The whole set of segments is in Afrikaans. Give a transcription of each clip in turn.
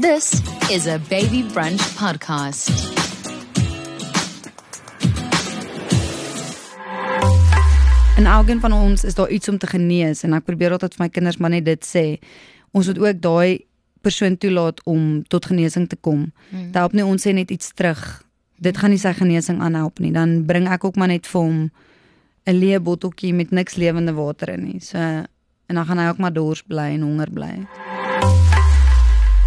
This is a Baby Brunch podcast. In elkeen van ons is daar iets om te genees en ek probeer altyd vir my kinders maar net dit sê. Ons moet ook daai persoon toelaat om tot genesing te kom. Mm. Dit help nie ons sê net iets terug. Dit gaan nie sy genesing aanhelp nie. Dan bring ek ook maar net vir hom 'n leë botteltjie met niks lewende water in nie. So en dan gaan hy ook maar dors bly en honger bly.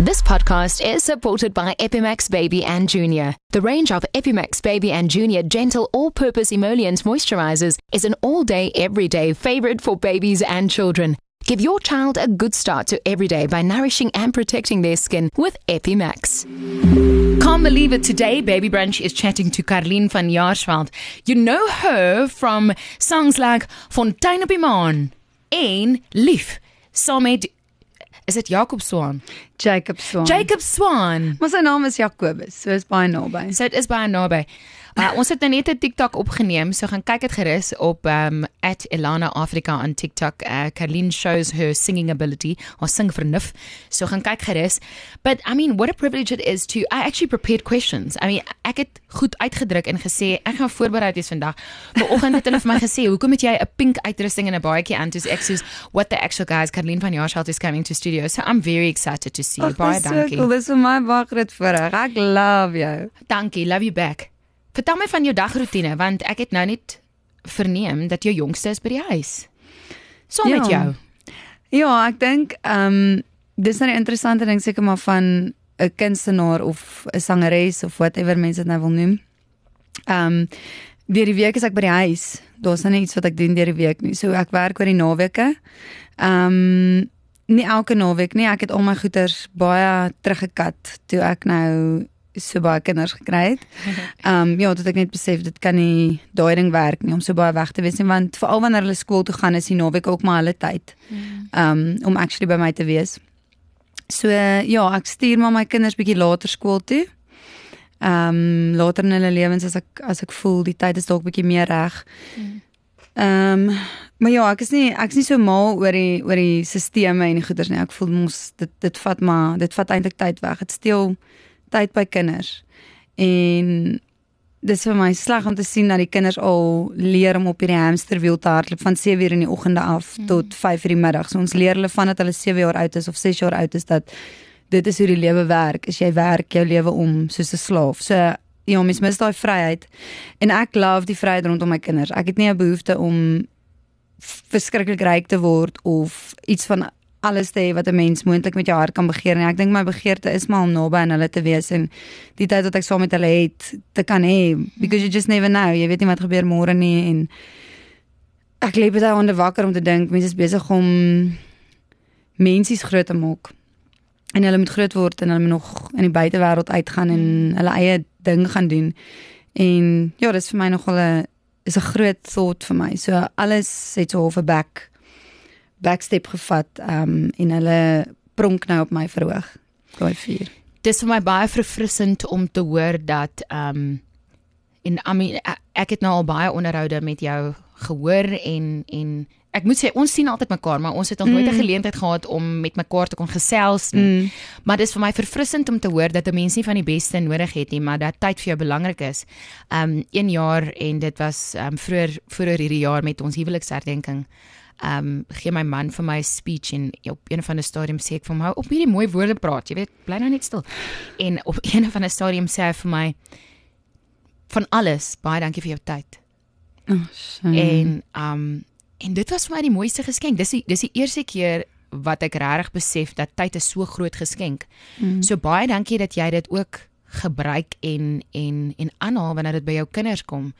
This podcast is supported by Epimax Baby and Junior. The range of Epimax Baby and Junior gentle all purpose emollient moisturizers is an all day, everyday favorite for babies and children. Give your child a good start to every day by nourishing and protecting their skin with Epimax. Can't believe it. Today, Baby Brunch is chatting to Carlien van Jaarsveld. You know her from songs like Fontein op die Maan en Lief. Saam is dit Jakob Swan? Jacob Swan. Jacob Swan. Maar sy naam is Jakobus, so is baie naby. So dit is baie naby. Uh, ons het nou net 'n TikTok opgeneem, so gaan kyk dit gerus op um @elana_africa on TikTok. Uh, Carlene shows her singing ability or sing vernuf. So gaan kyk gerus. But I mean, what a privilege it is to I actually prepared questions. I mean, ek het goed uitgedruk en gesê ek gaan voorberei wees vandag. Vanoggend het hulle vir my gesê, "Hoekom het jy 'n pink uitrusting en 'n baadjie aan?" Dis ek soos, "What the actual guys, Carlene van Jaarsveld is coming to studio." So I'm very excited to see you. Baie dankie. Cool. Dis vir my baie groot voorreg. Ek love jou. Dankie, love you back. Vertel my van jou dagroetine want ek het nou net verneem dat jou jongste is by die huis. Saam Ja. met jou. Ja, ek dink ehm um, dis nou 'n interessante ding seker maar van 'n kunstenaar of 'n sangeres of whatever mense dit nou wil noem. Ehm um, deur die week is ek by die huis. Daar's nou nie iets wat ek doen deur die week nie. So ek werk oor die naweke. Ehm um, nie elke naweek nie. Ek het al my goeders baie teruggekat toe ek nou so baie kinders gekry het. Ehm um, ja, tot ek net besef dit kan nie daai ding werk nie om so baie weg te wees nie want veral wanneer hulle skool toe gaan is die naweek ook maar hulle tyd. Ehm um, om actually by my te wees. So ja, ek stuur maar my kinders bietjie later skool toe. Ehm um, later in hulle lewens as ek as ek voel die tyd is dalk bietjie meer reg. Ehm um, maar ja, ek is nie ek is nie so mal oor die oor die sisteme en die goeders nie. Ek voel mos dit dit vat maar dit vat eintlik tyd weg. Dit steel tyd by kinders. En dis vir my sleg om te sien dat die kinders al leer om op hierdie hamsterwiel te hardloop van 7 uur in die oggende af mm. tot 5 uur die middag. So ons leer hulle vandat hulle 7 jaar oud is of 6 jaar oud is dat dit is hoe die lewe werk. As jy werk jou lewe om soos 'n slaaf. So ja, mens mis daai vryheid. En ek love die vryheid rondom my kinders. Ek het nie 'n behoefte om verskriklik ryk te word of iets van alles te hê wat 'n mens moontlik met jou hart kan begeer en ek dink my begeerte is maar om naby aan hulle te wees en die tyd wat ek saam met hulle het te kan hê. Because you just never know. Jy weet nie wat gebeur môre nie en ek lê baie onder wakker om te dink mense is besig om mensies groot te maak. En hulle moet groot word en hulle moet nog in die buitewêreld uitgaan en hulle eie ding gaan doen. En ja dis vir my nogal 'n is 'n groot thought vir my. So alles het so half 'n back backstep gevat um en hulle pronk nou op my verhoog. Daai vier. Dis vir my baie verfrissend om te hoor dat um en I mean ek- ek het nou al baie onderhoude met jou gehoor en en ek moet sê ons sien altyd mekaar maar ons het nog nooit 'n geleentheid gehad om met mekaar te kon gesels nie. Mm. Maar dis vir my verfrissend om te hoor dat 'n mens nie van die beste nodig het nie, maar dat tyd vir jou belangrik is. Um 1 jaar en dit was um vroeër vroeër hierdie jaar met ons huweliksherdenking. Um gee my man vir my 'n speech en op een van die stadium sê ek vir hom hou op hierdie mooi woorde praat, jy weet, bly nou net stil. En op een van die stadium sê hy vir my van alles, baie dankie vir jou tyd. Oh, shame. En um en dit was vir my die mooiste geskenk. Dis die dis die eerste keer wat ek regtig besef dat tyd 'n so groot geskenk. Mm. So baie dankie dat jy dit ook gebruik en en en aanhaal wanneer dit by jou kinders kom.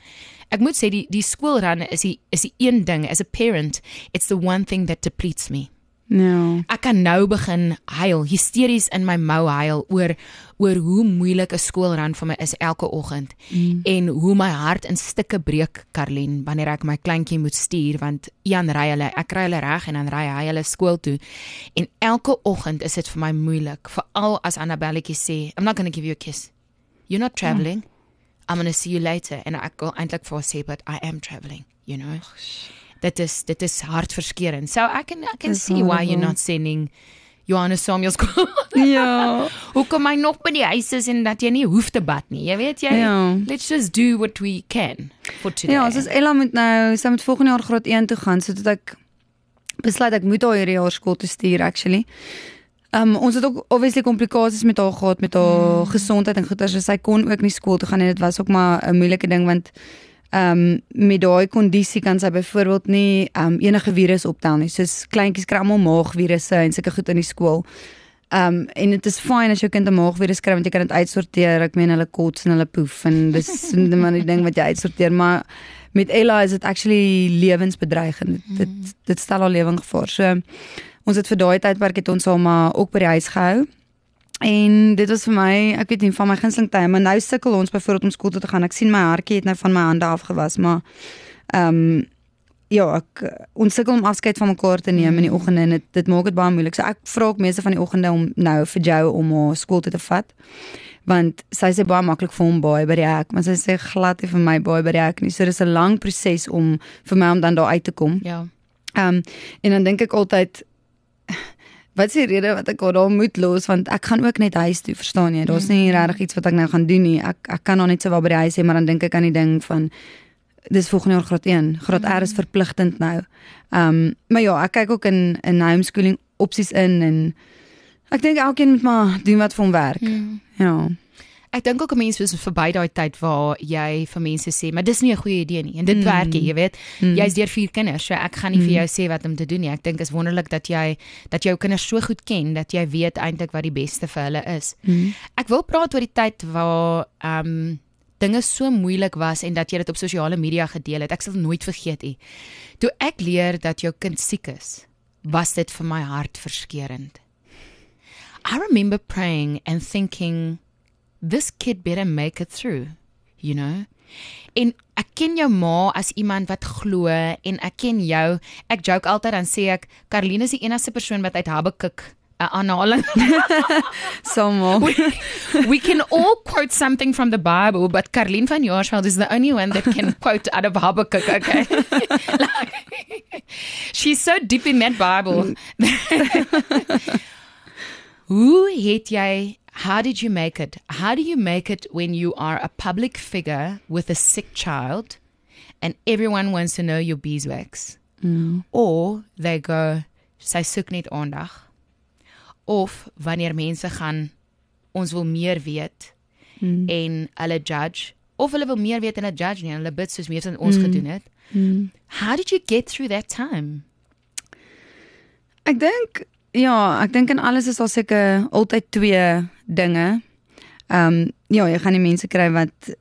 Ek moet sê die die skoolrun is die is die een ding as a parent, it's the one thing that depletes me. Ja. Ek kan nou begin huil, hysteries in my mou huil oor oor hoe moeilik 'n skoolrun vir my is elke oggend mm. en hoe my hart in stukke breek, Karlien, wanneer ek my kleintjie moet stuur want Ian ry hulle, ek kry hulle reg en dan ry hy hulle skool toe. En elke oggend is dit vir my moeilik, veral as Annabelletjie sê, "I'm not going to give you a kiss. You're not traveling. I'm going to see you later." En ek wil eintlik vir haar sê, "But I am traveling," you know. Dit is dit is hartverskeurende. So I can I can Dis see why you're horrible. not sending Johannes Samuel skool. Ja. Hoekom hy nog by die huis is en dat jy nie hoef te bad nie. Jy weet jy, Ja. let's just do what we can for today. Ja, soos Ella moet nou, sy moet volgende jaar graad 1 toe gaan, so dit ek besluit ek moet haar hierdie jaar skool toe stuur actually. Um ons het ook obviously komplikasies met haar gehad met haar mm. gesondheid en goeters, so sy kon ook nie skool toe gaan en dit was ook maar 'n moeilike ding want um met daai kondisie kan sy byvoorbeeld nie um enige virus optel nie. Soos kleintjies kry almal maagvirusse en sulke goed in die skool. Um en dit is fyn as jou kind 'n maagvirus kry want jy kan dit uitsorteer. Ek meen hulle kots en hulle poef en dis maar die ding wat jy uitsorteer, maar met Ella is dit actually lewensbedreigend. Dit dit, dit stel haar lewe in gevaar. So ons het vir daai tydperk het ons haar maar ook by die huis gehou. En dit was vir my, ek weet nie van my gunsteling tye, maar nou sukkel ons byvoorbeeld om skool toe te gaan. Ek sien my hartjie het nou van my hande afgewas, maar ehm um, ja, ek ons sukkel om afskeid van mekaar te neem in die oggende en dit dit maak dit baie moeilik. So ek vra ook meeste van die oggende om nou vir jou om haar skool toe te vat. Want sy sê baie maklik vir hom baie by die hek, maar sy sê glad nie vir my baie by die hek nie. So dis 'n lang proses om vir my om dan daar uit te kom. Ja. Ehm um, en dan dink ek altyd wat is die rede wat ek haar daar moet los want ek gaan ook net huis toe, verstaan jy? Daar's nie regtig iets wat ek nou gaan doen nie. Ek ek kan nog net so waar by die huis hê, maar dan dink ek aan die ding van dis volgende jaar graad 1. Graad R is verpligtend nou. Ehm um, maar ja, ek kyk ook in in homeschooling opsies in en ek dink elkeen moet maar doen wat vir hom werk. Mm. Ja. Ek dink ook 'n mens is verby daai tyd waar jy vir mense sê, maar dis nie 'n goeie idee nie en dit mm. werk nie, jy weet. Mm. Jy's deur vier kinders, so ek gaan nie mm. vir jou sê wat om te doen nie. Ek dink is wonderlik dat jy dat jou kinders so goed ken dat jy weet eintlik wat die beste vir hulle is. Mm. Ek wil praat oor die tyd waar ehm um, dinge so moeilik was en dat jy dit op sosiale media gedeel het. Ek sal nooit vergeet nie. Toe ek leer dat jou kind siek is, was dit vir my hartverskeurende. I remember praying and thinking this kid better make it through, you know. En ek ken jou ma as iemand wat glo en ek ken jou. Ek joke altyd dan sê ek Karline is die enigste persoon wat uit Habakuk 'n aanhaling Sommige we, we can all quote something from the Bible, but Karlene van Jaarsveld is the only one that can quote out of Habakkuk, okay? like, she's so deep in that Bible. Hoe het jy how did you make it? How do you make it when you are a public figure with a sick child and everyone wants to know your beeswax? Mm. Or they go sy soek net aandag. Of wanneer mense gaan ons wil meer weet Mm. en hulle judge of hulle wil meer weet en hulle judge nie en hulle bid soos meeste ons mm. gedoen het. Mm. How did you get through that time? Ek dink ja, ek dink in alles is daar seker altyd twee dinge. Ehm um, ja, jy gaan die mense kry wat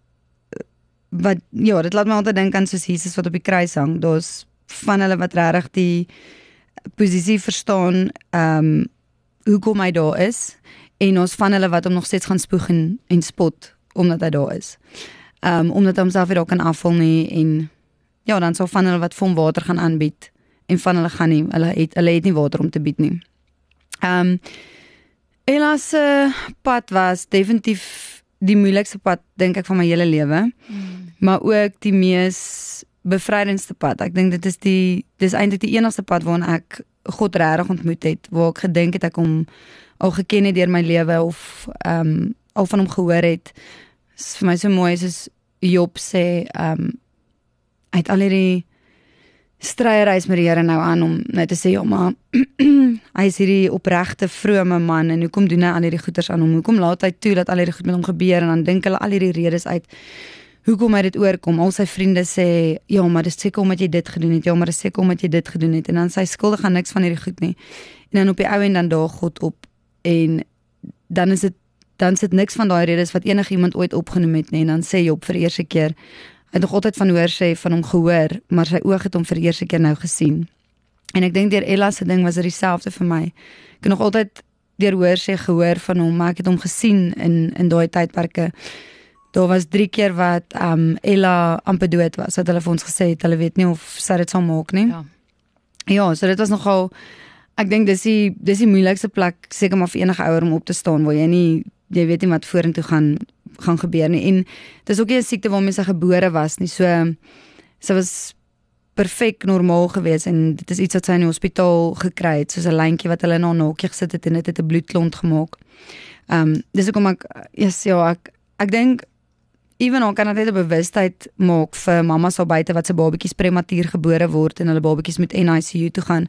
wat ja, dit laat my altyd dink aan soos Jesus wat op die kruis hang. Daar's van hulle wat regtig die posisie verstaan ehm um, hoekom hy daar is en ons van hulle wat hom nog steeds gaan spoeg en, en spot omdat hy daar is. Ehm um, omdat homself weer daar kan afval nie en ja, dan sal van hulle wat vir hom water gaan aanbied en van hulle gaan nie, hulle het hulle het nie water om te bied nie. Ehm um, Ella se pad was definitief die moeilikste pad dink ek van my hele lewe, Mm. maar ook die mees bevrydendste pad. Ek dink dit is die dis eintlik die enigste pad waarin ek God regtig ontmoet het, waar ek gedink het ek hom al geken het deur my lewe of ehm um, al van hom gehoor het. Is vir my so mooi soos Job sê, ehm um, het al hierdie stryereis met die Here nou aan om net te sê ja maar hy is hierdie opregte vrome man en hoekom doen hy al hierdie goeders aan hom? Hoekom laat hy toe dat al hierdie goed met hom gebeur en dan dink hulle al hierdie redes uit hoekom hy dit oorkom? Al sy vriende sê ja maar dis seker omdat jy dit gedoen het. Ja maar dis seker omdat jy dit gedoen het. En dan sy skuldig aan niks van hierdie goed nie. En dan op die ou en dan daag God op. En dan is dit dan sit niks van daai redes wat enigiemand ooit opgenoem het nie. En dan sê Job vir eerste keer Hy het nog altyd van hoor sê van hom gehoor, maar sy oë het hom vir die eerste keer nou gesien. En ek dink deur Ella se ding was dit dieselfde vir my. Ek het nog altyd deur hoor sê gehoor van hom, maar ek het hom gesien in in daai tydperke. Daar was 3 keer wat um Ella amper dood was. Het hulle vir ons gesê het hulle weet nie of sy dit sal maak nie. Ja. Ja, so dit was nogal ek dink dis die dis die moeilikste plek seker maar vir enige ouer om op te staan waar jy nie jy weet nie wat vorentoe gaan gaan gebeur nie. En dis ook nie 'n siekte waarmee sy gebore was nie. So sy was perfek normaal gewees en dit is iets wat sy in die hospitaal gekry het, soos 'n lyntjie wat hulle in haar naakie gesit het en dit het 'n bloedklont gemaak. Ehm um, dis hoekom ek yes, ja, ek ek dink ewen al kan dit 'n bewustheid maak vir mammas daar buite wat se babatjies prematuur gebore word en hulle babatjies moet NICU toe gaan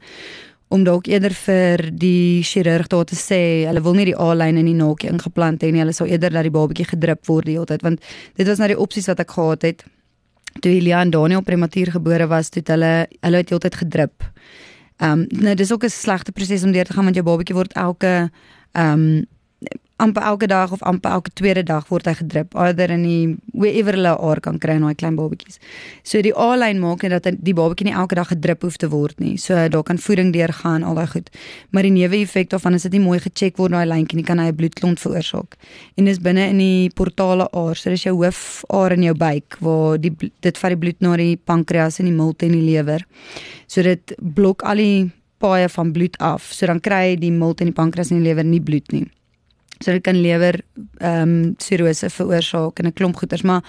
om dalk eerder vir die chirurg daar te sê hulle wil nie die A-lyn in die naakie ingeplant hê nie hulle sou eerder dat die babatjie gedrip word die hele tyd want dit was nou die opsies wat ek gehad het toe Elia en Daniel prematuur gebore was, het hulle hulle het heeltyd gedrip. Ehm um, nou dis ook 'n slegte proses om deur te gaan want jou babatjie word elke ehm um, amper elke dag of amper elke tweede dag word hy gedrip either in die wherever hulle haar kan kry in daai klein babatjies. So die A-lyn maak net dat die babatjie nie elke dag gedrip hoef te word nie. So daar kan voeding deurgaan al daai goed. Maar die neeweffek daarvan is dit nie mooi gecheck word daai lyntjie nie kan hy 'n bloedklont veroorsaak. En dis binne in die portale aar. So dis jou hoofaar in jou buik waar die dit vat die bloed na die pankreas en die milt en die lewer. So dit blok al die paaie van bloed af. So dan kry die milt en die pankreas en die lewer nie bloed nie. So dit kan lewer ehm um, sirose veroorsaak en 'n klomp goeters, maar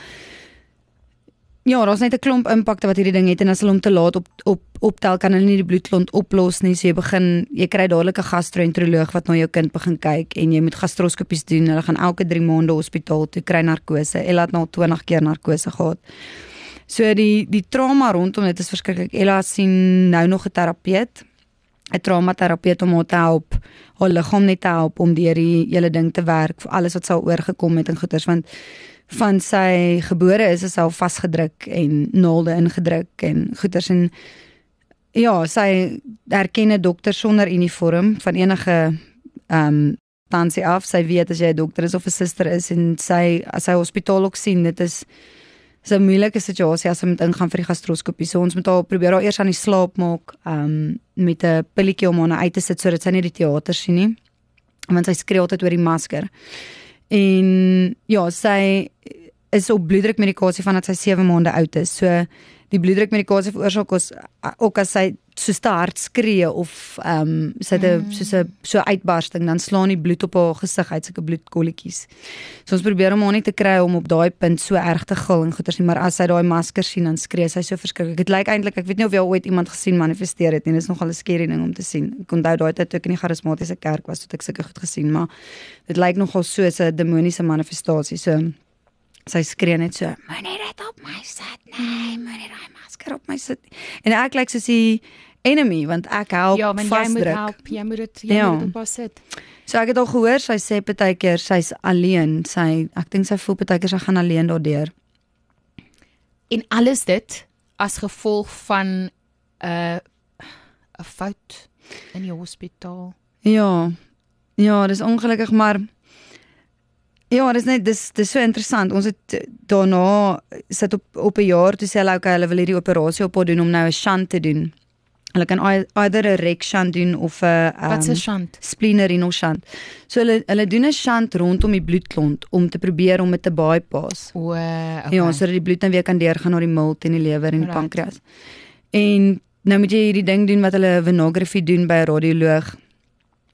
ja, daar's net 'n klomp impakte wat hierdie ding het en as hulle hom te laat op op optel kan hulle nie die bloedklont oplos nie. So jy begin jy kry dadelik 'n gastroenteroloog wat na jou kind begin kyk en jy moet gastroskopies doen. Hulle gaan elke 3 maande hospitaal toe kry narkose. Ella het nou 20 keer narkose gehad. So die die trauma rondom dit is verskriklik. Ella sien nou nog 'n terapeut 'n traumaterapeut om haar te help, haar liggaam net te help om deur die hele ding te werk vir alles wat sou oorgekom het en goeters want van sy gebore is sy al vasgedruk en naalde ingedruk en goeters en ja, sy erkenne dokter sonder uniform van enige ehm um, tansie af. Sy weet as jy 'n dokter is of 'n suster is en sy as sy hospitaal ook sien, dit is 'n moeilike situasie as ons moet ingaan vir die gastroskopie. So ons moet haar probeer haar eers aan die slaap maak, ehm um, met 'n pilletjie om haar uit te sit sodat sy nie die teater sien nie. Want sy skree altyd oor die masker. En ja, sy is op bloeddrukmedikasie vandat sy 7 maande oud is. So die bloeddrukmedikasie veroorsaak ons ook as sy so te hard skree of ehm um, sy het 'n mm. so 'n so uitbarsting dan slaan die bloed op haar gesig uit sulke bloedkolletjies. So ons probeer om haar nie te kry om op daai punt so erg te gil en goeters nie, maar as sy daai masker sien dan skree sy so verskriklik. Dit lyk eintlik ek weet nie of jy ooit iemand gesien manifesteer het nie. Dit is nogal 'n skerry ding om te sien. Ek onthou daai tyd toe ek in die charismatiese kerk was, het ek sulke goed gesien, maar dit lyk nogal so 'n demoniese manifestasie. So sy skree net so, "Moenie dit op my sit nie, moenie daai masker op my sit." En ek lyk soos die enemy want ek help Ja, maar jy moet help. Jy moet dit jy ja. moet dit pas sit. So ek het al gehoor sy sê baie keer sy's alleen. Sy ek dink sy voel baie keer sy gaan alleen daardeur. En alles dit as gevolg van 'n uh, 'n fout in die hospitaal. Ja. Ja, dis ongelukkig maar Ja, dis net dis dis so interessant. Ons het daarna sit op op 'n jaar toe sê hulle okay, hulle wil hierdie operasie op haar doen om nou 'n shunt te doen. Hulle kan either 'n rek shunt doen of 'n um, Wat 'n shunt? Spleenerenal shunt. So hulle hulle doen 'n shunt rondom die bloedklont om te probeer om dit te bypass. O, okay. Ja, sodat die bloed dan weer kan deurgaan na die milt en die lewer en die right. pankreas. En nou moet jy hierdie ding doen wat hulle venography doen by 'n radioloog.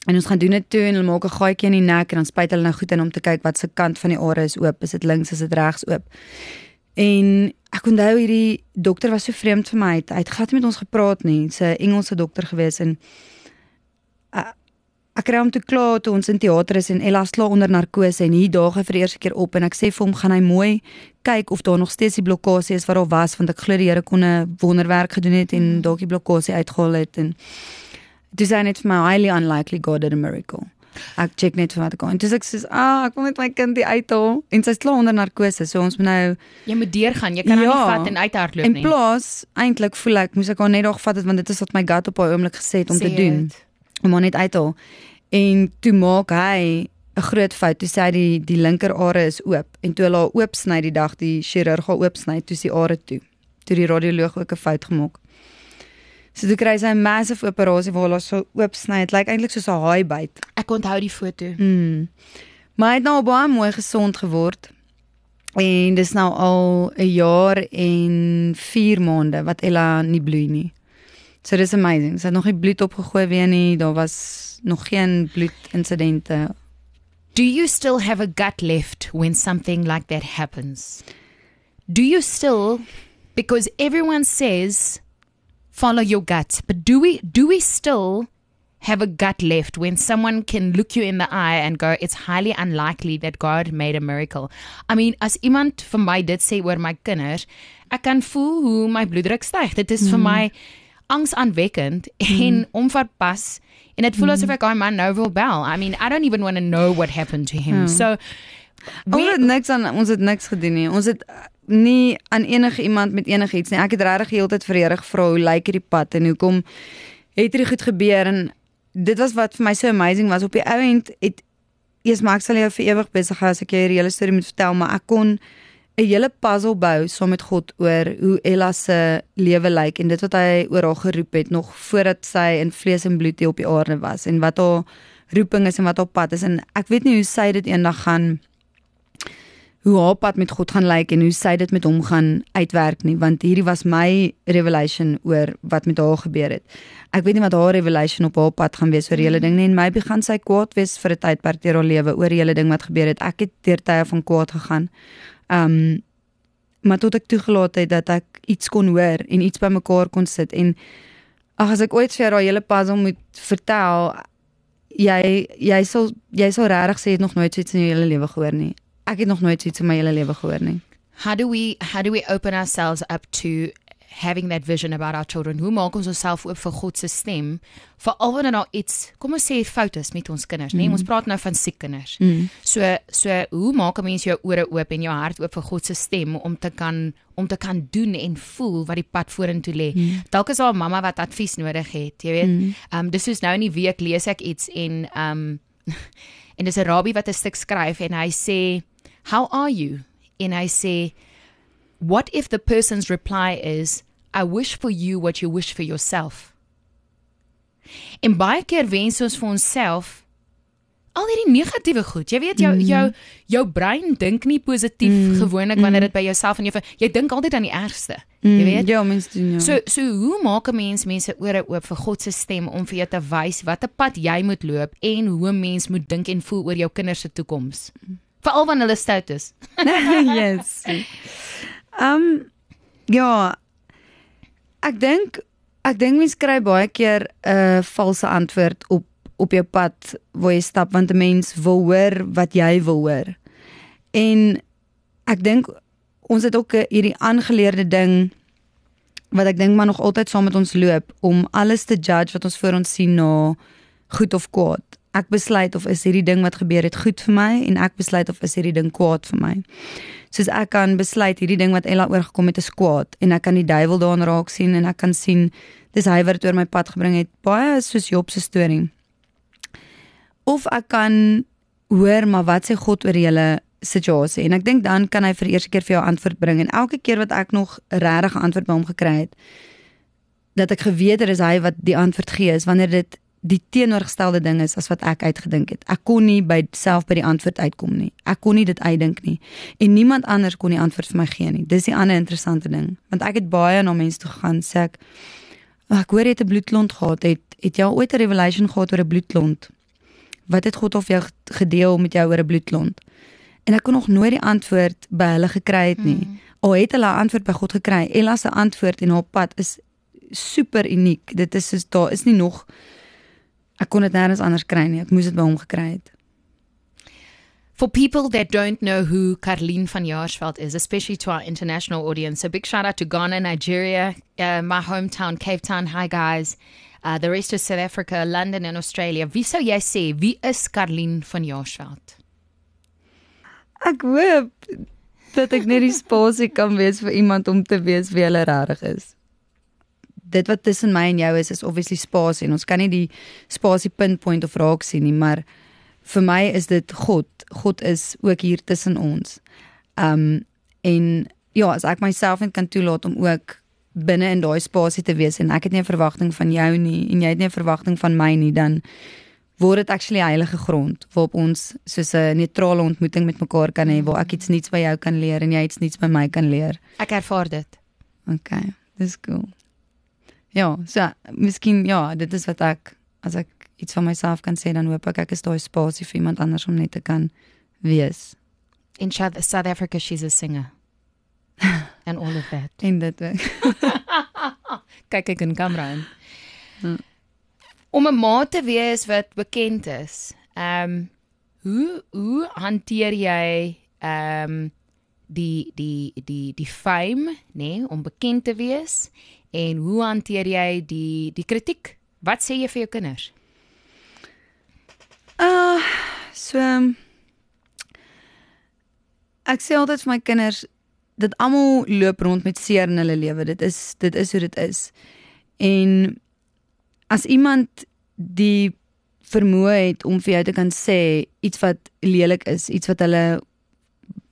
En ons gaan doen dit toe en hulle maak 'n gaatjie in die nek en dan spuit hulle nou goed in om te kyk wat se kant van die are is oop, is dit links, is dit regs oop. En ek onthou hierdie dokter was so vreemd vir my. Hy het glad nie met ons gepraat nie. Sy Engelse dokter gewees en uh, ek kry hom toe klaar toe ons in teater is en Ella slaap onder narkose en hier daag hy vir die eerste keer op en ek sê vir hom gaan hy mooi kyk of daar nog steeds die blokkade is wat daar was want ek glo die Here kon 'n wonderwerk gedoen het en dalk die blokkade uitgehaal het en dis net vir my highly unlikely God did a miracle. Ek check net vir wat ek kan. Dis ek sê, "Ag, ah, ek wil net my kind die uithaal." En sy's klaar onder narkose, so ons moet nou jy moet deurgaan. Jy kan ja, nie vat en uithardloop nie. En plus, eintlik voel ek moes ek haar net nog vat het want dit is wat my gut op haar oomblik gesê het om sê te doen. Het. Om haar net uithaal. En toe maak hy 'n groot fout. Toe sê hy die die linker are is oop en toe hulle haar oop sny die dag die chirurg haar oop sny, toe is die are toe. Toe die radioloog ook 'n fout gemaak. So toe kry sy 'n massive operasie waar hulle so oop sny. Dit lyk eintlik soos 'n haai byt. Ek onthou die foto. Mm. Maar hy het nou baie mooi gesond geword. En dis nou al 'n jaar en 4 maande wat Ella nie bloei nie. So dis amazing. Sy het nog nie bloed opgegooi weer nie. Daar was nog geen bloedinsidente. Do you still have a gut left when something like that happens? Do you still because everyone says follow your gut. But do we do we still have a gut left when someone can look you in the eye and go it's highly unlikely that God made a miracle. I mean as iemand vir my dit sê oor my kinders, ek kan voel hoe my bloeddruk styg. Dit is mm. vir my angsaanwekkend mm. en onverpas en dit voel mm. asof ek daai man nou wil bel. I mean, I don't even want to know what happened to him. Mm. So we, ons het niks aan ons het niks gedoen nie. Ons het nie aan enige iemand met enigiets nie. Ek het regtig heeltyd vir Here gevra hoe lyk hierdie pad en hoekom het hierdie goed gebeur? En dit was wat vir my so amazing was. Op die ou end het eers maar ek sal jou vir ewig besig hou as ek jou die hele storie moet vertel maar ek kon 'n hele puzzle bou saam met God oor hoe Ella se lewe lyk en dit wat hy oor haar geroep het nog voordat sy in vlees en bloed hier op die aarde was en wat haar roeping is en wat haar pad is. En ek weet nie hoe sy dit eendag gaan hoe haar pad met God gaan lyk en hoe sy dit met hom gaan uitwerk nie want hierdie was my revelation oor wat met haar gebeur het. Ek weet nie wat haar revelation op haar pad gaan wees oor hele ding nie en maybe gaan sy kwaad wees vir 'n tydperk deur haar lewe oor hele ding wat gebeur het. Ek het deur tye van kwaad gegaan. Um maar tot ek toegelaat het dat ek iets kon hoor en iets bymekaar kon sit en ag as ek ooit vir haar hele puzzle moet vertel jy jy sal jy sal regtig sê jy het nog nooit iets in jou hele lewe gehoor nie ek het nog nooit iets in my hele lewe gehoor nie. How do we how do we open ourselves up to having that vision about our children? Hoe maak ons onsself oop vir God se stem? Veral wanneer daar iets, kom ons sê fout is met ons kinders, mm. nee, ons praat nou van siek kinders. Mm. So so hoe maak 'n mens jou ore oop en jou hart oop vir God se stem om te kan om te kan doen en voel wat die pad vorentoe lê. Mm. Dalk is daar 'n mamma wat advies nodig het, jy weet. Mm. Ehm um, dis is nou in die week lees ek iets en ehm um, en dis 'n rabbi wat 'n stuk skryf en hy sê How are you? And I say, What if the person's reply is, I wish for you what you wish for yourself? En baie keer wens ons vir onsself al hierdie negatiewe goed. Jy weet jou mm. jou jou brein dink nie positief mm. gewoonlik wanneer mm. dit by jouself en jy jy dink altyd aan die ergste. Mm. Jy weet? Ja, mens doen ja. So so hoe maak 'n mens mense ore oop vir God se stem om vir jou te wys watter pad jy moet loop en hoe 'n mens moet dink en voel oor jou kinders se toekoms? Mm veral wanneer hulle stout is. yes. Um ja. Ek dink ek dink mense kry baie keer 'n uh, valse antwoord op op jou pad waar jy stap want 'n mens wil hoor wat jy wil hoor. En ek dink ons het ook hierdie aangeleerde ding wat ek dink maar nog altyd saam met ons loop om alles te judge wat ons voor ons sien na goed of kwaad ek besluit of is hierdie ding wat gebeur het goed vir my en ek besluit of is hierdie ding kwaad vir my. Soos ek kan besluit hierdie ding wat Ella oorgekom het is kwaad en ek kan die duiwel daarin raak sien en ek kan sien dis hy wat oor my pad gebring het. Baie soos Job se storie. Of ek kan hoor maar wat sê God oor julle situasie en ek dink dan kan hy vir eerste keer vir jou antwoord bring en elke keer wat ek nog regtig antwoord by hom gekry het dat ek geweet het is hy wat die antwoord gee is wanneer dit die teenoorgestelde ding is as wat ek uitgedink het. Ek kon nie by self by die antwoord uitkom nie. Ek kon nie dit uitdink nie. En niemand anders kon die antwoord vir my gee nie. Dis die ander interessante ding. Want ek het baie na mense toe gegaan sê ek ek hoor jy het 'n bloedklont gehad. Het het jy ooit 'n revelation gehad oor 'n bloedklont? Wat het God of jou gedeel met jou oor 'n bloedklont? En ek kon nog nooit die antwoord by hulle gekry het nie. Hmm. Al het hulle 'n antwoord by God gekry. Ella se antwoord en haar pad is super uniek. Dit is soos daar is nie nog Ek kon dit nêrens anders kry nie. Ek moes dit by hom gekry het. For people that don't know who Karlin van Jaarsveld is, especially to our international audience, a big shout out to Ghana, Nigeria, uh, my hometown, Cape Town. Hi guys. Uh, the rest of South Africa, London and Australia. Wie sou jy sê wie is Karlin van Jaarsveld? Ek hoop dat ek net die spasie kan wees vir iemand om te weet wie hulle regtig is dit wat tussen my en jou is is obviously spasie en ons kan nie die spasie pinpoint of raak sien nie, maar vir my is dit God. God is ook hier tussen ons. Um en ja, as ek myself net kan toelaat om ook binne in daai spasie te wees en ek het nie 'n verwagting van jou nie en jy het nie 'n verwagting van my nie, dan word dit actually heilige grond waarop ons soos 'n neutrale ontmoeting met mekaar kan hê waar ek iets nuuts by jou kan leer en jy iets nuuts by my kan leer. Ek ervaar dit. OK, dis cool. Ja, so miskien ja, dit is wat ek as ek iets van myself kan sê dan hoop ek ek is daai spasie vir iemand anders om net te kan wees. In South Africa she's a singer. and all of that. In dit. Kyk ek in kamera in. Hmm. Om 'n ma te wees wat bekend is. Ehm um, hoe hoe hanteer jy ehm um, die die die die fame, nê, nee, om bekend te wees en hoe hanteer jy die die kritiek? Wat sê jy vir jou kinders? Uh so ek sê altyd vir my kinders dat almal loop rond met seer in hulle lewe. Dit is dit is hoe dit is. En as iemand die vermoë het om vir jou te kan sê iets wat lelik is, iets wat hulle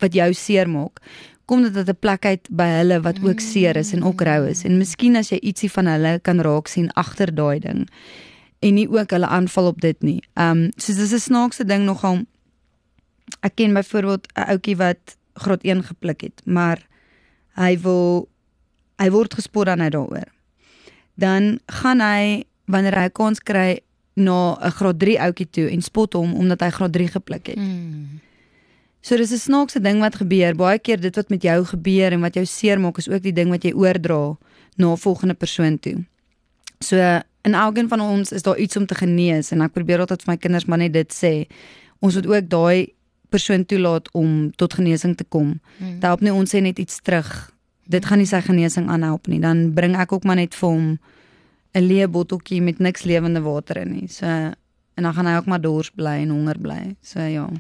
wat jou seer maak, kom dit uit 'n plek uit by hulle wat ook seer is en ook rou is. En miskien as jy ietsie van hulle kan raak sien agter daai ding en nie ook hulle aanval op dit nie. Um soos dis 'n snaakse ding nogal. Ek ken byvoorbeeld 'n ouetjie wat graad 1 gepluk het, maar hy wil hy word gespot dan hy daaroor. Dan gaan hy wanneer hy kans kry na 'n graad 3 ouetjie toe en spot hom omdat hy graad 3 gepluk het. Mm. So dis 'n snaakse ding wat gebeur. Baie keer dit wat met jou gebeur en wat jou seermaak is ook die ding wat jy oordra na 'n volgende persoon toe. So in elkeen van ons is daar iets om te genees en ek probeer altyd vir my kinders maar net dit sê. Ons moet ook daai persoon toelaat om tot genesing te kom. Mm. Daar op net ons sê net iets terug. Dit gaan nie sy genesing aanhelp nie. Dan bring ek ook maar net vir hom 'n leë botteltjie met niks lewende water in nie. So en dan gaan hy ook maar dors bly en honger bly. So ja.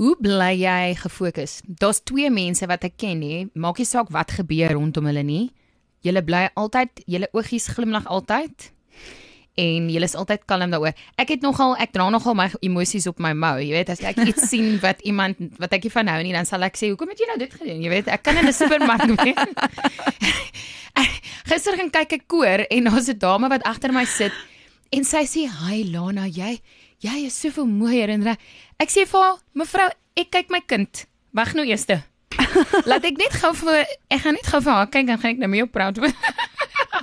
Hoe bly jy gefokus? Daar's twee mense wat ek ken nie. Maak nie saak wat gebeur rondom hulle nie. Julle bly altyd, julle oogies glimlag altyd en jy is altyd kalm daaroor. Ek het nogal ek dra nogal my emosies op my mou. Jy weet as ek iets sien wat iemand wat ek nie van hou nie, dan sal ek sê, "Hoekom het jy nou dit gedoen?" Jy weet, ek kan in 'n supermark wees. Gister gaan kyk ek koor en daar's 'n dame wat agter my sit en sy sê, "Hi Lana, jy jy is soveel mooier en reg." Ek sê vir haar, "Mevrou, ek kyk my kind. Wag nou eers. Laat ek net gou vir ek gaan net gou vir haar kyk dan gaan ek nou mee op praat."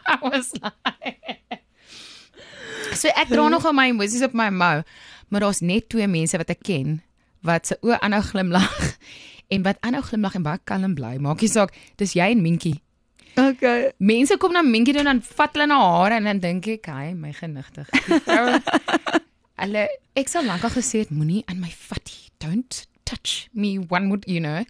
I was like So ek dra nog al my emosies op my mou, maar daar's net twee mense wat ek ken wat se oë aanhou glimlag en wat aanhou glimlag en baie kalm bly. Maak nie saak, dis jy en Minkie. Okay. Mense kom na Minkie toe en dan vat hulle na hare en dan dink ek, "Hy, my genigtig." Hulle ek sal lankal gesê het moenie aan my vat nie. Don't touch me one would, you know.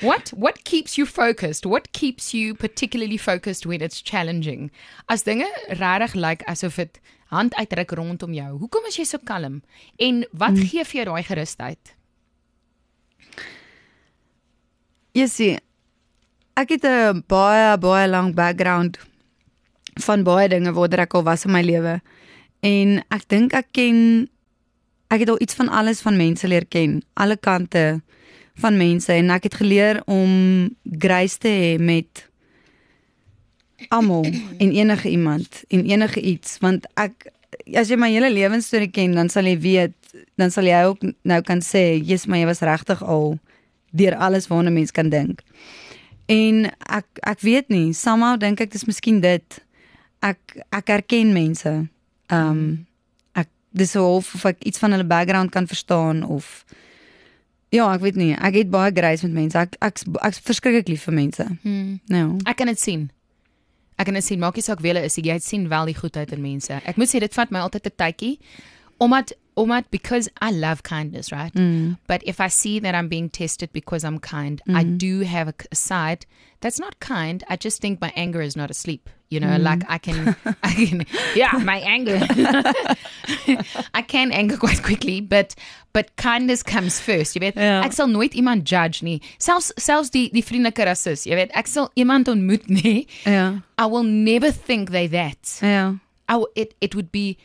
What what keeps you focused? What keeps you particularly focused when it's challenging? As dinge regtig lyk like asof dit hand uitdruk rondom jou. Hoekom is jy so kalm? En wat hmm. gee vir jou daai gerusheid? Jy sien, ek het 'n baie baie lang background van baie dinge waar ek al was in my lewe. En ek dink ek ken ek het al iets van alles van mense leer ken, alle kante van mense en ek het geleer om grace te hê met almal en enige iemand en enige iets want ek as jy my hele lewensstorie ken dan sal jy weet dan sal jy ook nou kan sê jy's my jy was regtig al deur alles waarna mens kan dink. En ek ek weet nie, somehow dink ek dis miskien dit. Ek ek herken mense. Ehm um, ek dis of of ek iets van hulle background kan verstaan of ja, ek weet nie. Ek het baie grace met mense. Ek ek ek's verskriklik lief vir mense. Hmm. Nou. Ek kan dit sien. Ek kan dit sien, maak nie saak wie hulle is, jy sien wel die goedheid in mense. Ek moet sê dit vat my altyd 'n tydjie omdat omdat because I love kindness, right? Mm. But if I see that I'm being tested because I'm kind, mm. I do have a side that's not kind. I just think my anger is not asleep. You know, mm. like I can, I can, yeah, my anger. I can anger quite quickly, but but kindness comes first. Jy weet, ja. ek sal nooit iemand judge nie. Selfs selfs die die vriendelike rasis, jy weet, ek sal iemand ontmoet nie. Ja. I will never think they that. Ja. I, it it would be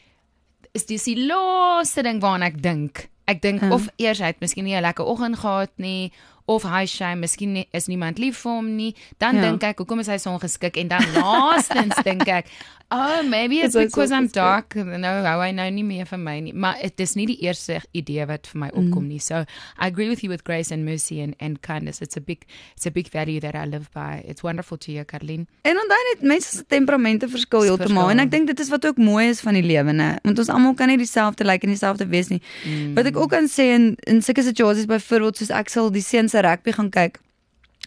is dis die laaste ding waaraan ek dink. Ek dink uh. of eers hy het miskien nie 'n lekker oggend gehad nie of hy sê miskien nie, is niemand lief vir hom nie. Dan ja. dink ek hoekom is hy so ongeskik en dan laastens dink ek Oh, maybe it's because I'm dark. No, how I know nie meer van my nie. Maar dit is nie die eerste idee wat vir my opkom nie. So, I agree with you with grace and mercy and and kindness. It's a big it's a big value that I live by. It's wonderful to you, Karlin. En dan net mense se temperamente verskil heeltemal en ek dink dit is wat ook mooi is van die lewe, né? Want ons almal kan nie dieselfde lyk like en dieselfde wees nie. Mm. Wat ek ook kan sê in in sulke situasies byvoorbeeld soos ek sal die seuns se rugby gaan kyk.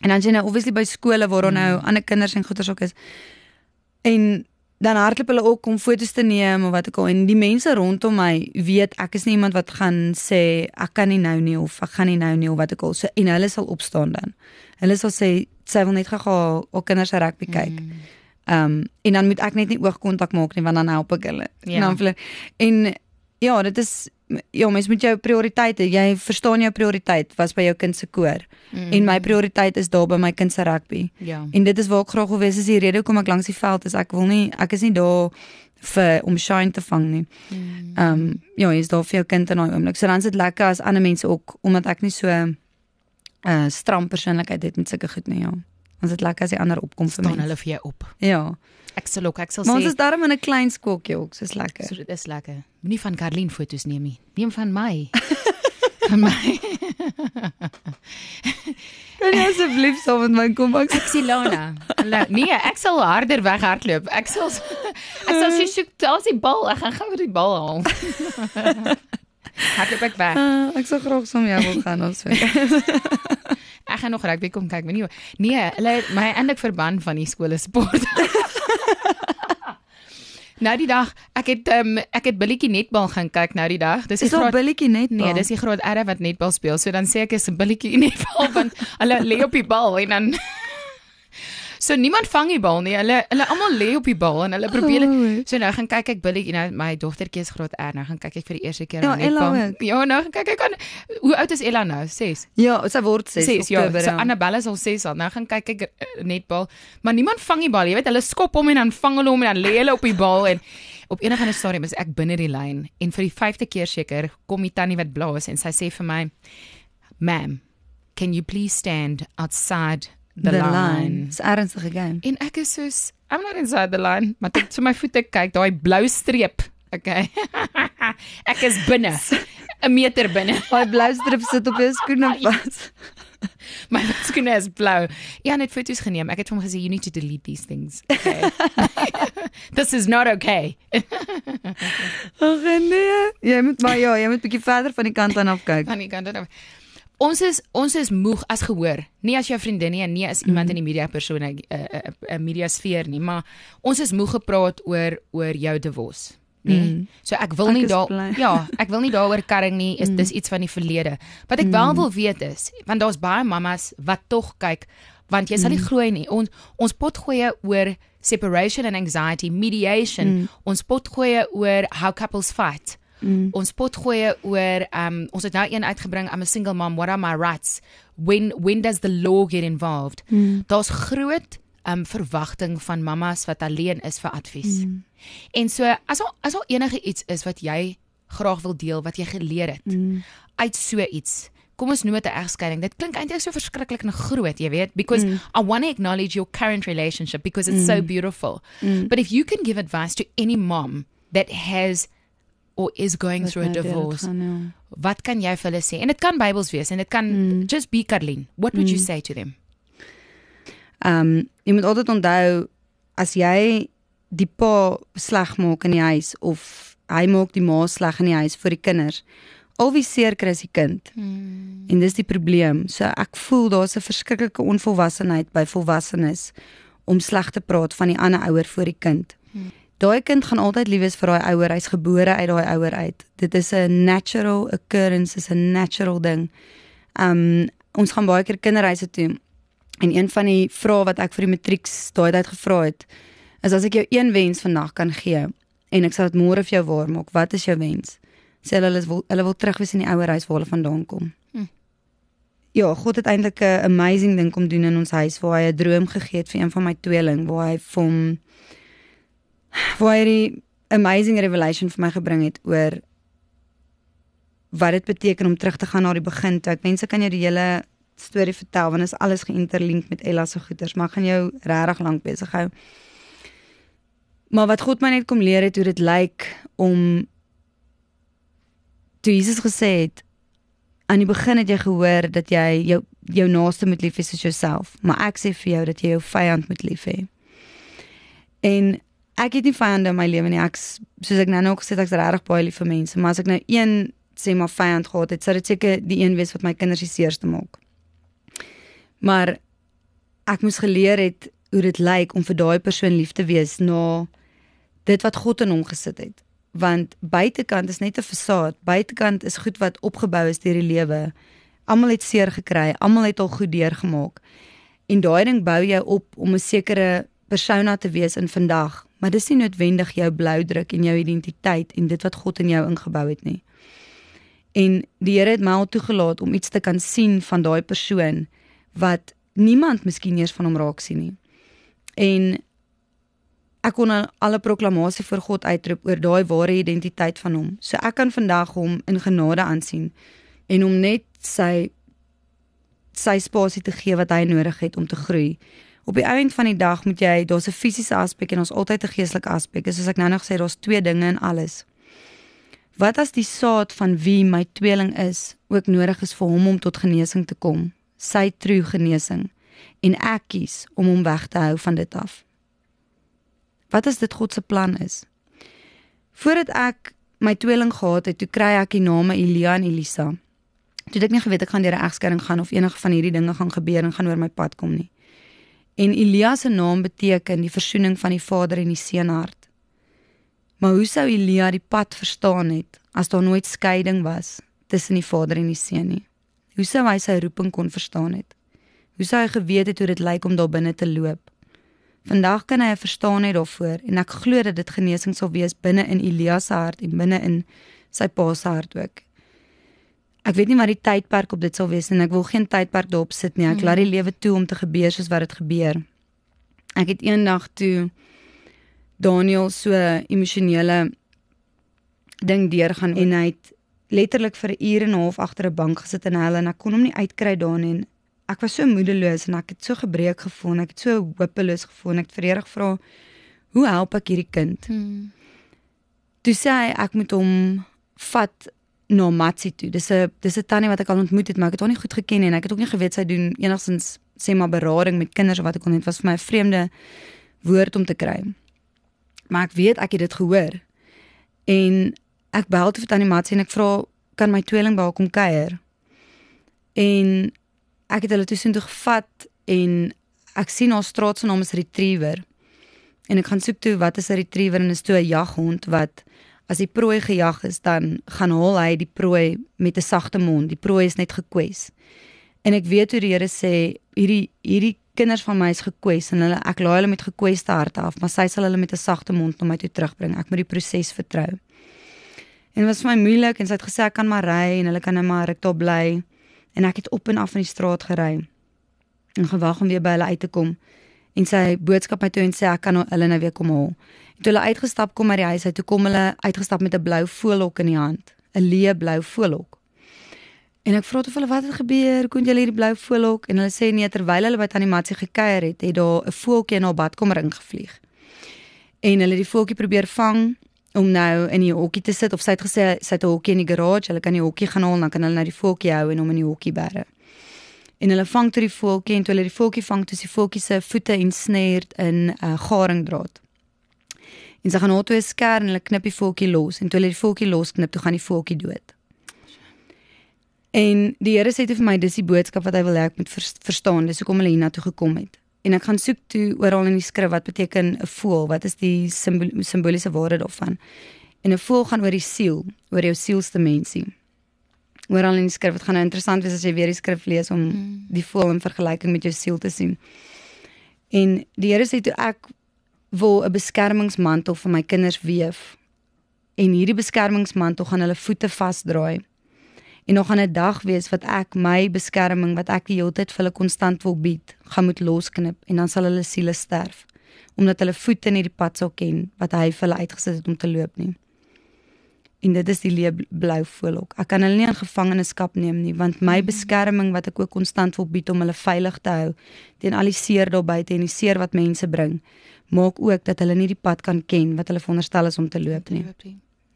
En dan jy nou obviously by skole waar daar nou ander kinders en goeters ook is en dan hardloop hulle ook om foto's te neem of wat ook al en die mense rondom my weet ek is nie iemand wat gaan sê ek kan nie nou nie of ek gaan nie nou nie of wat ook al so en hulle sal opstaan dan. Hulle sal sê sy wil net gou haar kinders se rugby kyk. Mm. Ehm um, en dan moet ek net nie oogkontak maak nie want dan help ek hulle. Ja. En dan vir hulle en ja, dit is ja, mens moet jou prioriteite, jy verstaan jou prioriteit was by jou kind se koor Mm. en my prioriteit is daar by my kind se rugby. Ja. En dit is waar ek graag wil wees is die rede hoekom ek langs die veld is. Ek wil nie ek is nie daar vir om shine te vang nie. Mm. Ehm um, ja, jy's daar vir jou kind in daai oomblik. So dan is dit lekker as ander mense ook omdat ek nie so 'n uh, stram persoonlikheid het met sulke goed nie, ja. Ons dit lekker as die ander opkom vir staan my. hulle vir jou op. Ja. Ek sal ook, ek sal Maar ons sê is daarom in 'n klein skokkie ook, soos lekker. so dit is lekker. Moenie van Karlien foto's neem nie. Neem van my. van my. Kan jy asseblief saam met my kom ek Ek sien Lana. Nee, ek sal harder weghardloop. Ek sal ek sal sy soek daar's die bal. Ek gaan gou die bal haal. Hardloop ek weg. uh, ek sou graag saam jou wil gaan ons. Ek gaan nog rugby kom kyk, maar nie. Nee, hulle het my eintlik verban van die skole sport. nou die dag, ek het um, ek het billetjie netbal gaan kyk nou die dag. Dis die Is graad billetjie net? Nee, dis die groot R wat netbal speel. So dan sê ek is 'n billetjie netbal want hulle lê op die bal en dan So niemand vang die bal nie. Hulle hulle almal lê op die bal en hulle probeer Oh. So nou gaan kyk ek billetjie nou my dogtertjie is graad R. Nou gaan kyk ek vir die eerste keer Ja, aan Ella netbal. ook. Ja, nou gaan kyk ek aan Hoe oud is Ella nou? 6. Ja, sy word 6 6 ja, Oktober. so Annabelle is al 6 al. Nou gaan kyk ek uh, netbal, maar niemand vang die bal. Jy weet, hulle skop hom en dan vang hulle hom en dan lê hulle op die bal en op of ander stadium is ek binne die lyn en vir die 5de keer seker kom die tannie wat blaas en sy sê vir my, "Ma'am, can you please stand outside the, the line?" line. Dis 'n ernstige game. En ek is soos, I'm not inside the line, maar so my voete kyk, daai blou streep. Okay. ek is binne. 'n meter binne. Daai blou strip sit op jou skoene vas. My skoene is blou. Ja, net foto's geneem. Ek het hom gesê you need to delete these things. Okay. This is not okay. Ag nee. Jy moet maar ja, jy moet bietjie verder van die kant aan af kyk. Van die kant af. Ons is ons is moeg as gehoor. Nie as jou vriendin nie en nie as iemand in die media persone 'n uh, 'n uh, uh, media sfeer nie, maar ons is moeg gepraat oor oor jou divorce. Nee. Mm. So ek wil nie daar bly. ja, ek wil nie daaroor karring nie. Is dis iets van die verlede. Wat ek wel wil weet is, want daar's baie mammas wat tog kyk want jy sal nie glo nie. Ons ons pot gooi oor separation and anxiety, mediation. Mm. Ons pot gooi oor how couples fight. Mm. Ons pot gooi oor um ons het nou een uitgebring I'm a single mom, what are my rights? When when does the law get involved? Mm. Daar's groot um verwagting van mammas wat alleen is vir advies. Mm. En so as al, as al enige iets is wat jy graag wil deel wat jy geleer het mm. uit so iets. Kom ons noem dit 'n egskeiding. Dit klink eintlik so verskriklik en groot, jy weet, because mm. I want to acknowledge your current relationship because it's mm. so beautiful. Mm. But if you can give advice to any mom that has or is going through a nou divorce, gaan, ja. wat kan jy vir hulle sê? En dit kan Bybels wees en dit kan mm. just be Karlien. What would mm. you say to them? Ehm um, jy moet altyd onthou as jy die pa sleg maak in die huis of hy maak die ma sleg in die huis vir die kinders. Al wie seer kry is die kind. Hmm. En dis die probleem. So ek voel daar's 'n verskriklike onvolwassenheid by volwassenes om sleg te praat van die ander ouer voor die kind. Daai kind gaan altyd lief wees vir daai ouer. Hy's gebore uit daai ouer uit. Dit is 'n natural occurrence, is 'n natural ding. Um ons gaan baie keer kinderreise toe. En een van die vrae wat ek vir die matrieks daai tyd gevra het, is as ek jou een wens vandag kan gee en ek sal dit môre vir jou waar maak, wat is jou wens? Sê hulle hulle wil hulle wil terugwees in die ouer huis waar hulle vandaan kom. Hm. Ja, God het eintlik 'n amazing ding kom doen in ons huis waar hy 'n droom gegee het vir een van my tweeling waar hy vir hom waar hy die amazing revelation vir my gebring het oor wat dit beteken om terug te gaan na die begin. Ek wens ek kan jou die hele storie vertel want is alles geïnterlink met Ella se goeters, maar gaan jou regtig lank besig hou. Maar wat God my net kom leer het hoe dit lyk om toe Jesus gesê het aan die begin het jy gehoor dat jy jou jou naaste moet lief hê soos jouself, maar ek sê vir jou dat jy jou vyand moet lief hê. En ek het nie vyande in my lewe nie. Ek soos ek nou nog gesê ek's regtig baie lief vir mense, maar as ek nou een sê maar vyand gehad het, sou dit seker die een wees wat my kinders die seerste maak. Maar ek moes geleer het hoe dit lyk om vir daai persoon lief te wees na dit wat God in hom gesit het. Want buitekant is net 'n fasaad. Buitekant is goed wat opgebou is deur die lewe. Almal het seer gekry, almal het al goed deurgemaak. En daai ding bou jou op om 'n sekere persona te wees in vandag, maar dis nie noodwendig jou blou druk en jou identiteit en dit wat God in jou ingebou het nie. En die Here het my al toegelaat om iets te kan sien van daai persoon wat niemand miskien eers van hom raak sien nie. En ek kon al 'n proklamasie vir God uitroep oor daai ware identiteit van hom. So ek kan vandag hom in genade aansien en hom net sy sy spasie te gee wat hy nodig het om te groei. Op die einde van die dag moet jy daar's 'n fisiese aspek en ons altyd 'n geestelike aspek. Soos ek nou nog sê, daar's twee dinge in alles. Wat as die saad van wie my tweeling is ook nodig is vir hom om tot genesing te kom? Sy true genesing en ek kies om hom weg te hou van dit af. Wat as dit God se plan is? Voordat ek my tweeling gehad het, toe kry ek die name Elia en Elisa. Toe het ek nie geweet ek gaan deur 'n egskeiding gaan of enige van hierdie dinge gaan gebeur en gaan oor my pad kom nie. En Elia se naam beteken die versoening van die Vader en die Seun hart. Maar hoe sou Elia die pad verstaan het as daar nooit skeiding was tussen die Vader en die Seun nie? Hoe sou hy sy roeping kon verstaan het? Hoe sou hy geweet het hoe dit lyk om daar binne te loop? Vandag kan hy 'n verstaan hê daarvoor en ek glo dat dit genesing sal wees binne in Elia se hart en binne in sy pa se hart ook. Ek weet nie wat die tydperk op dit sal wees en ek wil geen tydperk daarop sit nie. Ek mm. laat die lewe toe om te gebeur soos wat dit gebeur. Ek het eendag toe Daniel so emosionele ding deurgaan en hy het letterlik vir 'n uur en 'n half agter 'n bank gesit en huil en ek kon hom nie uitkry daarin en ek was so moedeloos en ek het so gebreek gevoel, ek het so hopeloos gevoel en ek het vir Here gevra, "Hoe help ek hierdie kind?" Hmm. Toe sê hy ek moet hom vat na Matsi toe. Dis 'n dis 'n tannie wat ek al ontmoet het, maar ek het haar nie goed geken en ek het ook nie geweet sy doen enigstens sê maar berading met kinders of wat ek kon net was vir my 'n vreemde woord om te kry. Maar ek weet ek het dit gehoor. En ek bel toe vir tannie Matsi en ek vra kan my tweeling by haar kom kuier. En ek het hulle toe sien toe gevat en ek sien haar straat se naam is Retriever. En ek gaan soek toe wat is 'n retriever en is toe 'n jaghond wat as die prooi gejag is, dan gaan haal hy die prooi met 'n sagte mond. Die prooi is net gekwes. En ek weet hoe die Here sê hierdie hierdie kinders van my is gekwes en hulle ek laai hulle met gekweste harte af, maar sy sal hulle met 'n sagte mond na my toe terugbring. Ek moet die proses vertrou. En dit was vir my moeilik en sy het gesê ek kan maar ry en hulle kan net maar ruk daar bly. En ek het op en af in die straat gery en gewag om weer by hulle uit te kom. En sy boodskap my toe en sê ek kan hulle nou weer kom haal. Toe hulle uitgestap kom uit die huis uit, toe kom hulle uitgestap met 'n blou voëlhok in die hand, 'n leë blou voëlhok. En ek vra toe hulle wat het gebeur? Kon julle hierdie blou voëlhok? En hulle sê nee, terwyl hulle by Tannie Matsie gekuier het, het daar 'n voeltjie in haar badkamer ingevlieg. En hulle het die voeltjie probeer vang om nou in die hokkie te sit of sy het gesê sy het 'n hokkie in die garage, hulle kan die hokkie gaan haal, dan kan hulle nou die voeltjie hou en hom in die hokkie bære. En hulle vang toe die voeltjie en toe hulle die voeltjie vang, toe is die voeltjie se voete en snerd in 'n uh, garingdraad. En sy gaan na toe 'n skêr en hulle knip die voeltjie los en toe hulle die voeltjie losknip, toe gaan die voeltjie dood. En die Here sê toe vir my dis die boodskap wat hy wil hê ek moet verstaan, dis hoekom hulle hiernatoe gekom het. En ek gaan soek toe oral in die skrif wat beteken 'n voël, wat is die simboliese waarde daarvan? En 'n voël gaan oor die siel, oor jou sielsdimensie. Oral in die skrif, dit gaan nou interessant wees as jy weer die skrif lees om hmm. die voël in vergelyking met jou siel te sien. En die Here sê toe ek wil 'n beskermingsmantel vir my kinders weef. En hierdie beskermingsmantel gaan hulle voete vasdraai. En nog 'n dag wees wat ek my beskerming wat ek die hele tyd vir hulle konstant wil bied, gaan moet losknip en dan sal hulle siele sterf omdat hulle voete in hierdie pad sal ken wat hy vir hulle uitgesit het om te loop nie. En dit is die blou voelhok. Ek kan hulle nie in gevangenskap neem nie want my beskerming wat ek ook konstant wil bied om hulle veilig te hou teen al die seer daar buite en die seer wat mense bring maak ook dat hulle nie die pad kan ken wat hulle veronderstel is om te loop nie.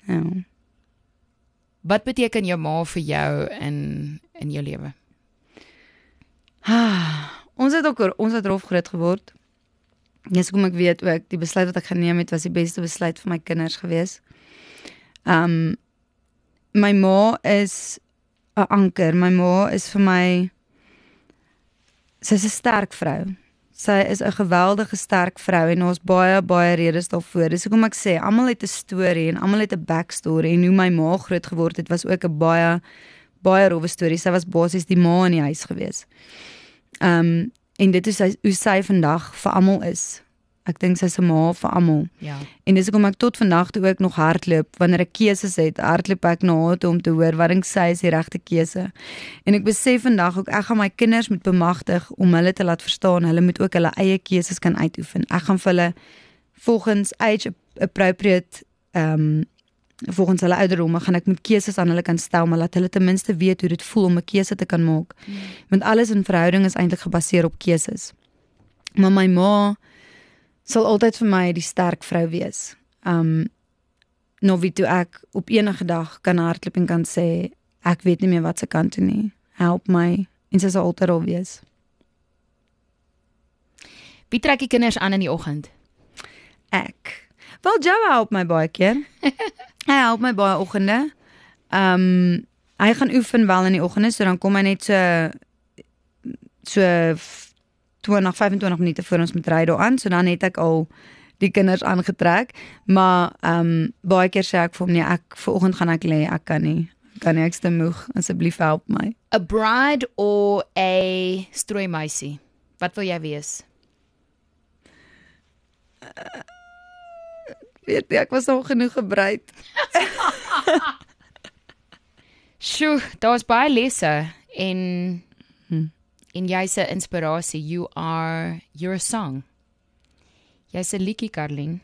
Ja. Wat beteken jou ma vir jou in in jou lewe? Ah, ons het ook ons het rof groot geword. Yes, kom ek weet ook die besluit wat ek geneem het was die beste besluit vir my kinders gewees. Um my ma is 'n anker. My ma is vir my sy's 'n sterk vrou Sy is 'n geweldige sterk vrou en ons baie baie redes daarvoor. Dis hoekom ek sê almal het 'n storie en almal het 'n backstory en hoe my ma groot geword het was ook 'n baie baie rowwe storie. Sy was basies die ma in die huis gewees. Um, en dit is hoe sy vandag vir almal is. Ek dink sy's 'n ma vir almal. Ja. En dis hoekom ek tot vandag toe ook nog hardloop wanneer ek keuses het, hardloop ek na haar toe om te hoor wat dink sy is die regte keuse. En ek besef vandag ook ek gaan my kinders moet bemagtig om hulle te laat verstaan hulle moet ook hulle eie keuses kan uitoefen. Ek gaan vir hulle volgens age appropriate ehm um, volgens hulle ouderdom gaan ek met keuses aan hulle kan stel maar laat hulle ten minste weet hoe dit voel om 'n keuse te kan maak. Hmm. Want alles in verhouding is eintlik gebaseer op keuses. Maar my ma sal altyd vir my die sterk vrou wees. Um nou wie toe ek op enige dag kan hardloop en kan sê ek weet nie meer wat se kant toe nie. Help my en sy sal altyd al wees. Wie trek die kinders aan in die oggend? Ek. Wel Joe help my baie keer. hy help my baie oggende. Um hy gaan oefen wel in die oggende, so dan kom hy net so so 20 25 minute voor ons moet ry daar aan, so dan het ek al die kinders aangetrek, maar ehm um, baie keer sê ek vir hom nee, ek vanoggend gaan ek lê, ek kan nie. Kan ek ste moeg, asseblief help my. A bride or a strooi meisie? Wat wil jy wees? Uh, weet jy, ek was al genoeg gebruik. Sjoe, daar's baie lesse en en jy's 'n inspirasie. You are you're a song. Jy's 'n liedjie, Karlin.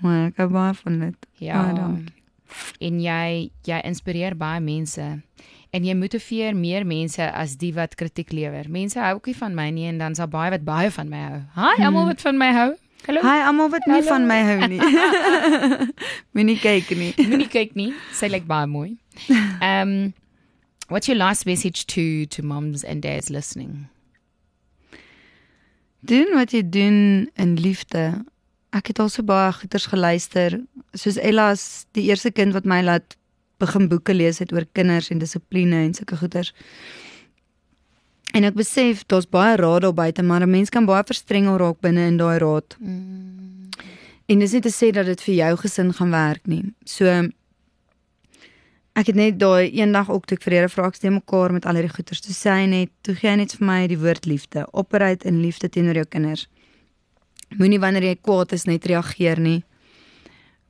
Maar ek hou baie van dit. Ja. Baie en jy jy inspireer baie mense. En jy motiveer meer mense as die wat kritiek lewer. Mense hou ook nie van my nie en dan's daar baie wat baie van my hou. Hi, hmm. almal wat van my hou. Hallo. Hi, almal wat nie Hallo. van my hou nie. Moenie kyk nie. Moenie kyk nie. Sy lyk baie mooi. Um what's your last message to to moms and dads listening? Doen wat jy doen in liefde. Ek het al so baie goeters geluister, soos Ella's die eerste kind wat my laat begin boeke lees het oor kinders en dissipline en sulke goeters. En ek besef daar's baie raad daar buite, maar 'n mens kan baie verstrengel raak binne in daai raad. Mm. En dis nie te sê dat dit vir jou gesin gaan werk nie. So Ek het net daai eendag ook toe ek vir Here vra ek stem mekaar met al hierdie goeters. Toe sê hy net, toe gee hy net vir my die woord liefde. Operate in liefde teenoor jou kinders. Moenie wanneer jy kwaad is net reageer nie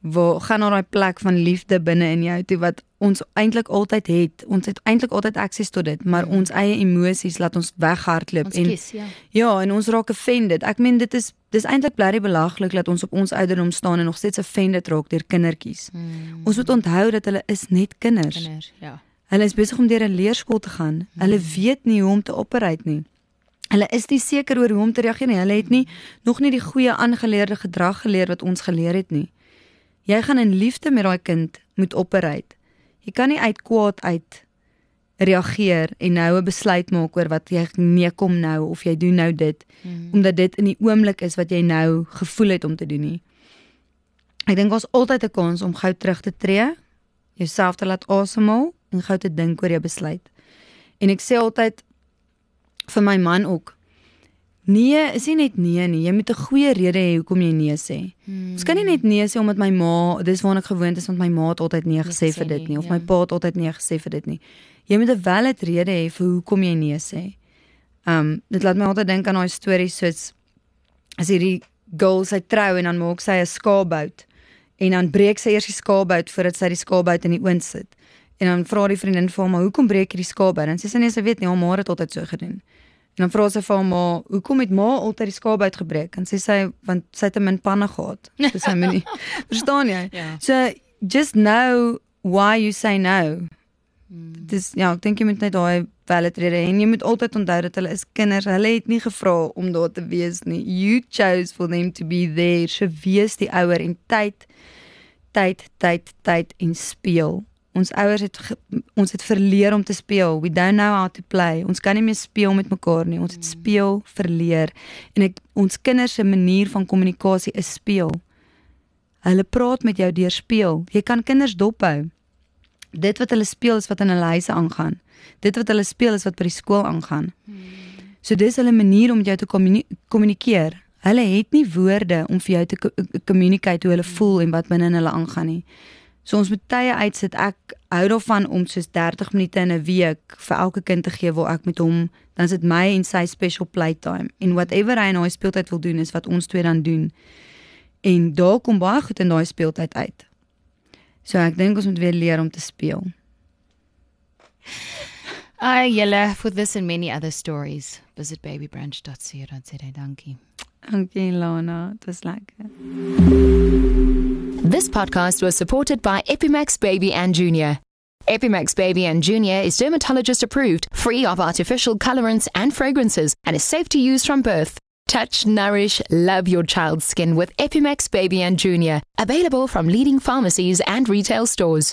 waar gaan na daai plek van liefde binne in jou toe wat ons eintlik altyd het. Ons het eintlik altyd akses tot dit, maar mm. ons eie emosies laat ons weghardloop en kies, ja. ja, en ons raak offended. Ek meen dit is dis eintlik bly belaglik dat ons op ons ouderdom staan en nog steeds offended raak deur kindertjies. Mm. Ons moet onthou dat hulle is net kinders. Kinders, ja. Hulle is besig om deur 'n leerskool te gaan. Mm. Hulle weet nie hoe om te operate nie. Hulle is nie seker oor hoe om te reageer nie. Hulle het nie nog nie die goeie aangeleerde gedrag geleer wat ons geleer het nie. Jy gaan in liefde met daai kind moet operate. Jy kan nie uit kwaad uit reageer en nou 'n besluit maak oor wat jy nee kom nou of jy doen nou dit mm. omdat dit in die oomblik is wat jy nou gevoel het om te doen nie. Ek dink ons altyd 'n kans om gou terug te tree, jouself te laat asemhaal en gou te dink oor jou besluit. En ek sê altyd vir my man ook, Nee, is nie net nee nie. Jy moet 'n goeie rede hê hoekom jy nee sê. Hmm. Ons kan nie net nee sê omdat my ma, dis waarna ek gewoond is want my ma het altyd nee gesê vir dit nie of ja. my pa het altyd nee gesê vir dit nie. Jy moet 'n valid rede hê vir hoekom jy nee sê. Um dit laat my altyd dink aan daai stories soos as hierdie girl sy trou en dan maak sy 'n skaapbout en dan breek sy eers die skaapbout voordat sy die skaapbout in die oond sit. En dan vra die vriendin vir hom, "Maar hoekom breek jy die skaapbout?" En sy sê nee, sy weet nie, haar ma het altyd so gedoen. En dan vra sy vir hom maar, "Hoekom het ma altyd die skaap uitgebreek?" En sy sê want sy het 'n min panne gehad. So sy moenie. Verstaan jy? Ja. So just know why you say no. Hmm. Dis ja, ek dink jy moet net daai valid rede en jy moet altyd onthou dat hulle is kinders. Hulle het nie gevra om daar te wees nie. You chose for them to be there. Sy wees die ouer en tyd tyd tyd tyd en speel. Ons ouers het ons het verleer om te speel. We don't know how to play. Ons kan nie meer speel met mekaar nie. Ons het speel verleer. En ek ons kinders se manier van kommunikasie is speel. Hulle praat met jou deur speel. Jy kan kinders dophou. Dit wat hulle speel is wat in hulle huise aangaan. Dit wat hulle speel is wat by die skool aangaan. So dis hulle manier om met jou te kommunikeer. Hulle het nie woorde om vir jou te communicate hoe hulle voel en wat binne in hulle aangaan nie. So ons moet tye uitsit. Ek hou daarvan om soos 30 minute in 'n week vir elke kind te gee waar ek met hom dan sit my en sy special playtime en whatever hy in hy speeltyd wil doen is wat ons twee dan doen. En daar kom baie goed in daai speeltyd uit. So ek dink ons moet weer leer om te speel. Ai, julle for this and many other stories. Visit babybranch.co.za. Dankie. Was. This podcast was supported by Epimax Baby and Junior. Epimax Baby and Junior is dermatologist approved, free of artificial colorants and fragrances, and is safe to use from birth. Touch, nourish, love your child's skin with Epimax Baby and Junior. Available from leading pharmacies and retail stores.